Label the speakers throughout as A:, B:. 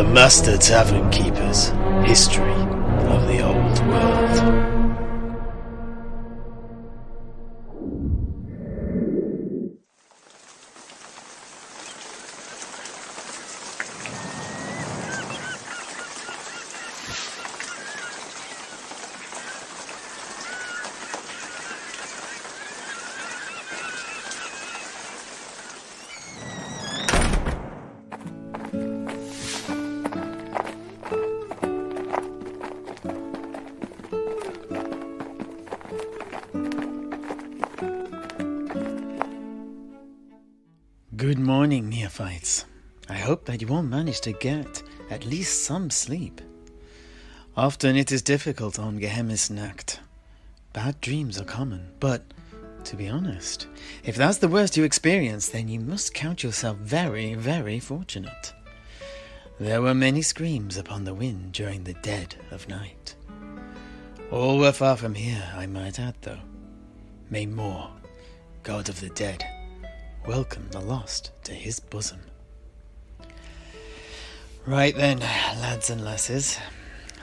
A: The Master Tavern Keepers History of the Old World. Good morning, neophytes. I hope that you all managed to get at least some sleep. Often it is difficult on Geheimnisnacht. Bad dreams are common, but to be honest, if that's the worst you experience, then you must count yourself very, very fortunate. There were many screams upon the wind during the dead of night. All were far from here, I might add, though. May Morr, God of the dead, welcome the lost to his bosom. Right then, lads and lasses,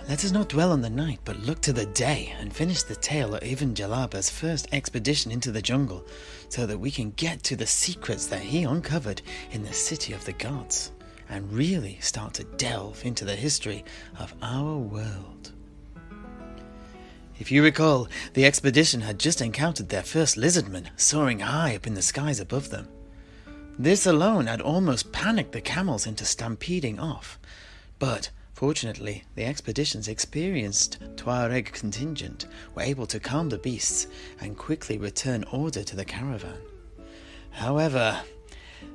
A: let us not dwell on the night, but look to the day and finish the tale of Ibn Jellaba's first expedition into the jungle, so that we can get to the secrets that he uncovered in the city of the gods, and really start to delve into the history of our world. If you recall, the expedition had just encountered their first lizardmen soaring high up in the skies above them. This alone had almost panicked the camels into stampeding off, but fortunately, the expedition's experienced Tuareg contingent were able to calm the beasts and quickly return order to the caravan. However,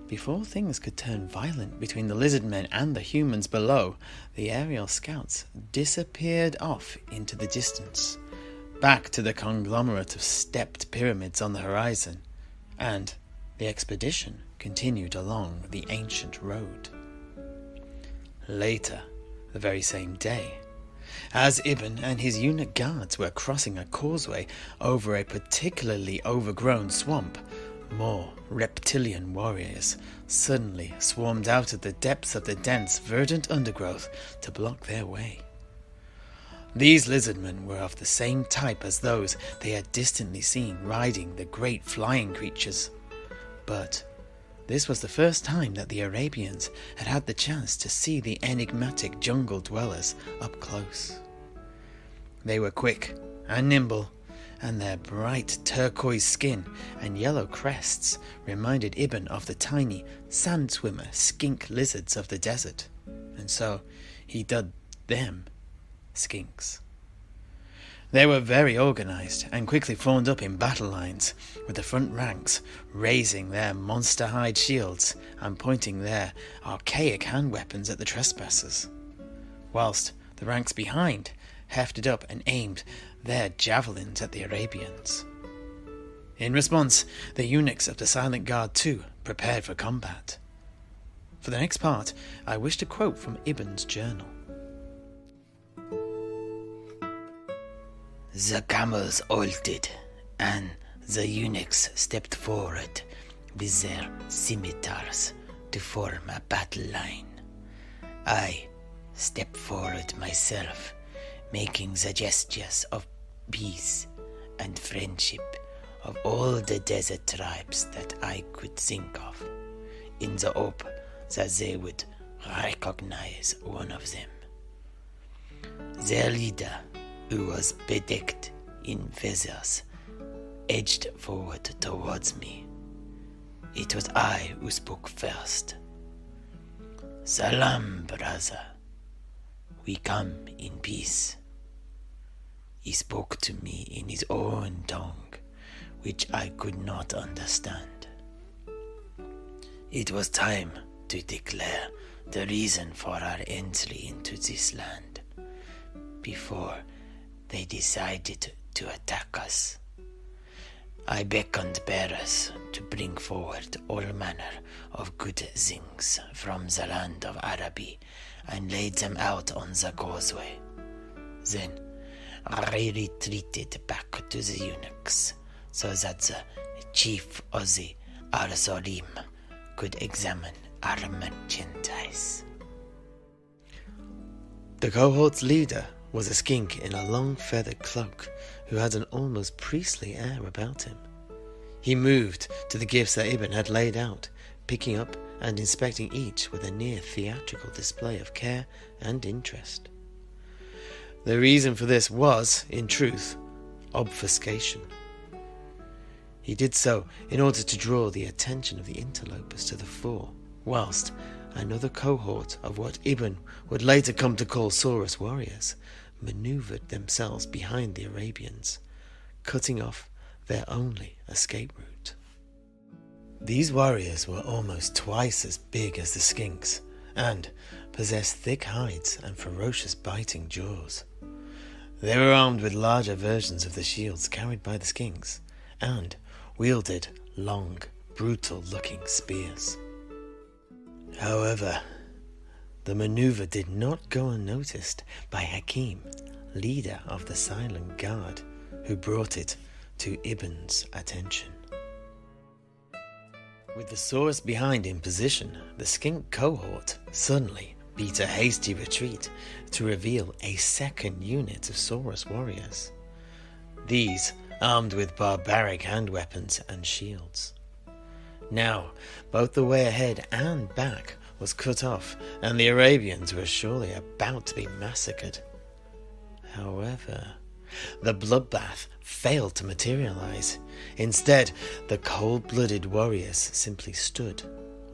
A: before things could turn violent between the lizardmen and the humans below, the aerial scouts disappeared off into the distance back to the conglomerate of stepped pyramids on the horizon, and the expedition continued along the ancient road. Later, the very same day, as Ibn and his eunuch guards were crossing a causeway over a particularly overgrown swamp, more reptilian warriors suddenly swarmed out of the depths of the dense, verdant undergrowth to block their way. These lizardmen were of the same type as those they had distantly seen riding the great flying creatures. But this was the first time that the Arabians had had the chance to see the enigmatic jungle dwellers up close. They were quick and nimble, and their bright turquoise skin and yellow crests reminded Ibn of the tiny sand swimmer skink lizards of the desert, and so he dubbed them skinks. They were very organized and quickly formed up in battle lines, with the front ranks raising their monster hide shields and pointing their archaic hand weapons at the trespassers, whilst the ranks behind hefted up and aimed their javelins at the Arabians. In response, the eunuchs of the Silent Guard too prepared for combat. For the next part, I wish to quote from Ibn's journal.
B: The camels halted, and the eunuchs stepped forward with their scimitars to form a battle line. I stepped forward myself, making the gestures of peace and friendship of all the desert tribes that I could think of, in the hope that they would recognize one of them. Their leader who was bedecked in feathers, edged forward towards me. It was I who spoke first. Salam, brother. We come in peace. He spoke to me in his own tongue, which I could not understand. It was time to declare the reason for our entry into this land before they decided to attack us. I beckoned bearers to bring forward all manner of good things from the land of Araby and laid them out on the causeway. Then I retreated back to the eunuchs so that the chief of the Arsolim could examine our merchandise.
A: The cohort's leader was a skink in a long feathered cloak who had an almost priestly air about him. He moved to the gifts that Ibn had laid out, picking up and inspecting each with a near theatrical display of care and interest. The reason for this was, in truth, obfuscation. He did so in order to draw the attention of the interlopers to the fore, whilst another cohort of what Ibn would later come to call Saurus warriors maneuvered themselves behind the Arabians, cutting off their only escape route. These warriors were almost twice as big as the skinks and possessed thick hides and ferocious biting jaws. They were armed with larger versions of the shields carried by the skinks and wielded long, brutal looking spears. However, the maneuver did not go unnoticed by Hakim, leader of the silent guard, who brought it to Ibn's attention. With the Saurus behind in position, the skink cohort suddenly beat a hasty retreat to reveal a second unit of Saurus warriors. These armed with barbaric hand weapons and shields. Now, both the way ahead and back was cut off, and the Arabians were surely about to be massacred. However, the bloodbath failed to materialize. Instead, the cold blooded warriors simply stood,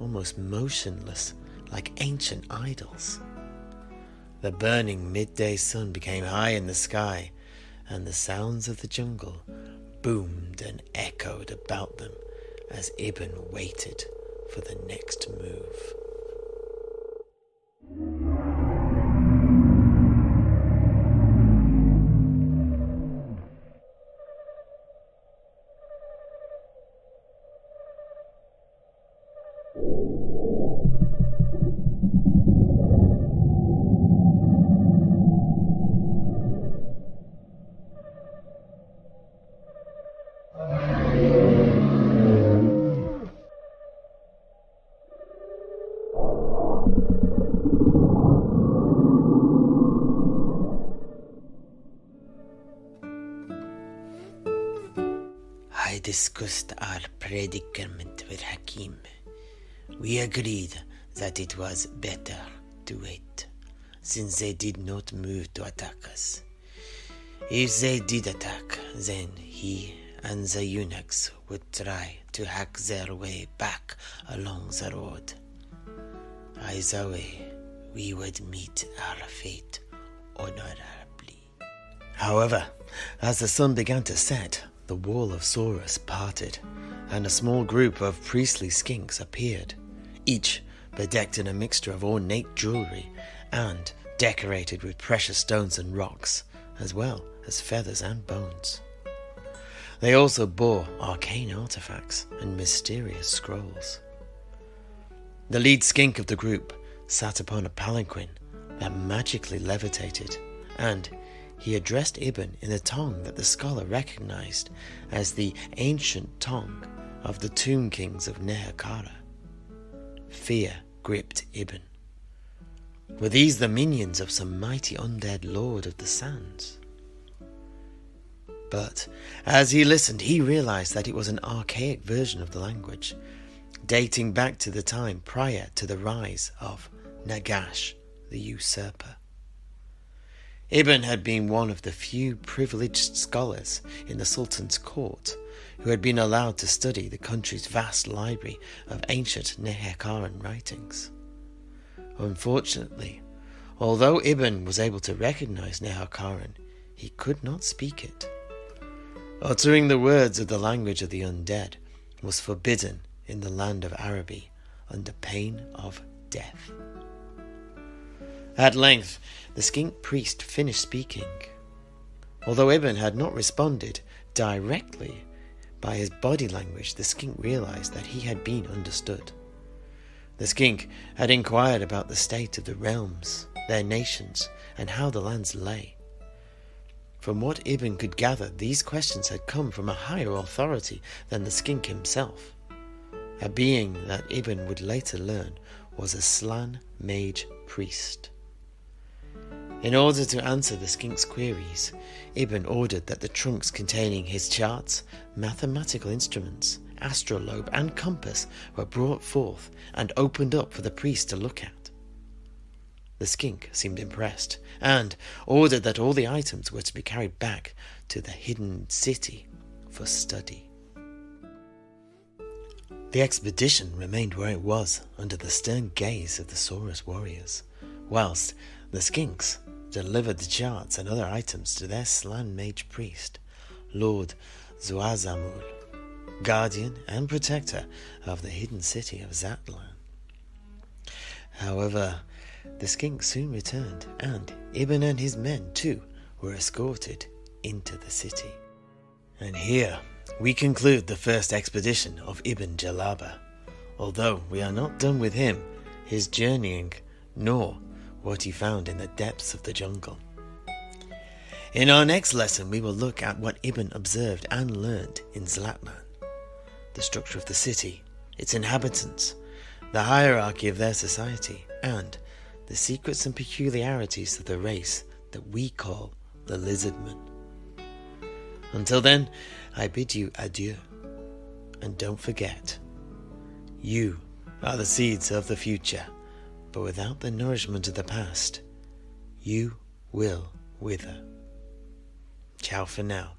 A: almost motionless, like ancient idols. The burning midday sun became high in the sky, and the sounds of the jungle boomed and echoed about them as Ibn waited for the next move.
B: I discussed our predicament with Hakim. We agreed that it was better to wait, since they did not move to attack us. If they did attack, then he and the eunuchs would try to hack their way back along the road. Either way, we would meet our fate honorably.
A: However, as the sun began to set, the wall of Saurus parted, and a small group of priestly skinks appeared, each bedecked in a mixture of ornate jewelry and decorated with precious stones and rocks, as well as feathers and bones. They also bore arcane artifacts and mysterious scrolls. The lead skink of the group sat upon a palanquin that magically levitated, and he addressed Ibn in a tongue that the scholar recognized as the ancient tongue of the tomb kings of Nehekhara. Fear gripped Ibn. Were these the minions of some mighty undead lord of the sands? But as he listened, he realized that it was an archaic version of the language, dating back to the time prior to the rise of Nagash the usurper. Ibn had been one of the few privileged scholars in the Sultan's court who had been allowed to study the country's vast library of ancient Nehekharan writings. Unfortunately, although Ibn was able to recognize Nehekharan, he could not speak it. Uttering the words of the language of the undead was forbidden in the land of Araby under pain of death. At length, the skink priest finished speaking. Although Ibn had not responded directly, by his body language the skink realized that he had been understood. The skink had inquired about the state of the realms, their nations, and how the lands lay. From what Ibn could gather, these questions had come from a higher authority than the skink himself, a being that Ibn would later learn was a Slann mage priest. In order to answer the skink's queries, Ibn ordered that the trunks containing his charts, mathematical instruments, astrolabe, and compass were brought forth and opened up for the priest to look at. The skink seemed impressed and ordered that all the items were to be carried back to the hidden city for study. The expedition remained where it was under the stern gaze of the Saurus warriors, whilst the skinks delivered the charts and other items to their slann mage priest, Lord Zuazamul, guardian and protector of the hidden city of Zlatlan. However, the skink soon returned, and Ibn and his men, too, were escorted into the city. And here we conclude the first expedition of Ibn Jellaba, although we are not done with him, his journeying, nor what he found in the depths of the jungle. In our next lesson, we will look at what Ibn observed and learned in Zlatlan the structure of the city, its inhabitants, the hierarchy of their society, and the secrets and peculiarities of the race that we call the lizardmen. Until then, I bid you adieu. And don't forget, you are the seeds of the future but without the nourishment of the past, you will wither. Ciao for now.